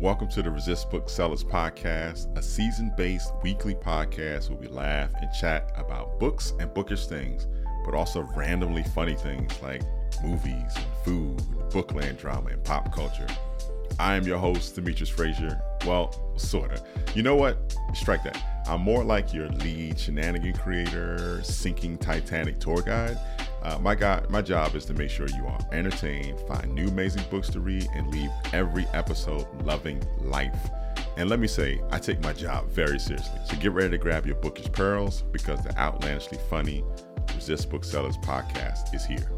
Welcome to the Resist Booksellers Podcast, a season based weekly podcast where we laugh and chat about books and bookish things, but also randomly funny things like movies food, and bookland drama, and pop culture. I am your host, Demetrius Frazier. Well, sorta. You know what? Strike that. I'm more like your lead shenanigan creator, sinking Titanic tour guide. Uh, my my job is to make sure you are entertained, find new amazing books to read, and leave every episode loving life. And let me say, I take my job very seriously. So get ready to grab your bookish pearls because the outlandishly funny Resist Booksellers podcast is here.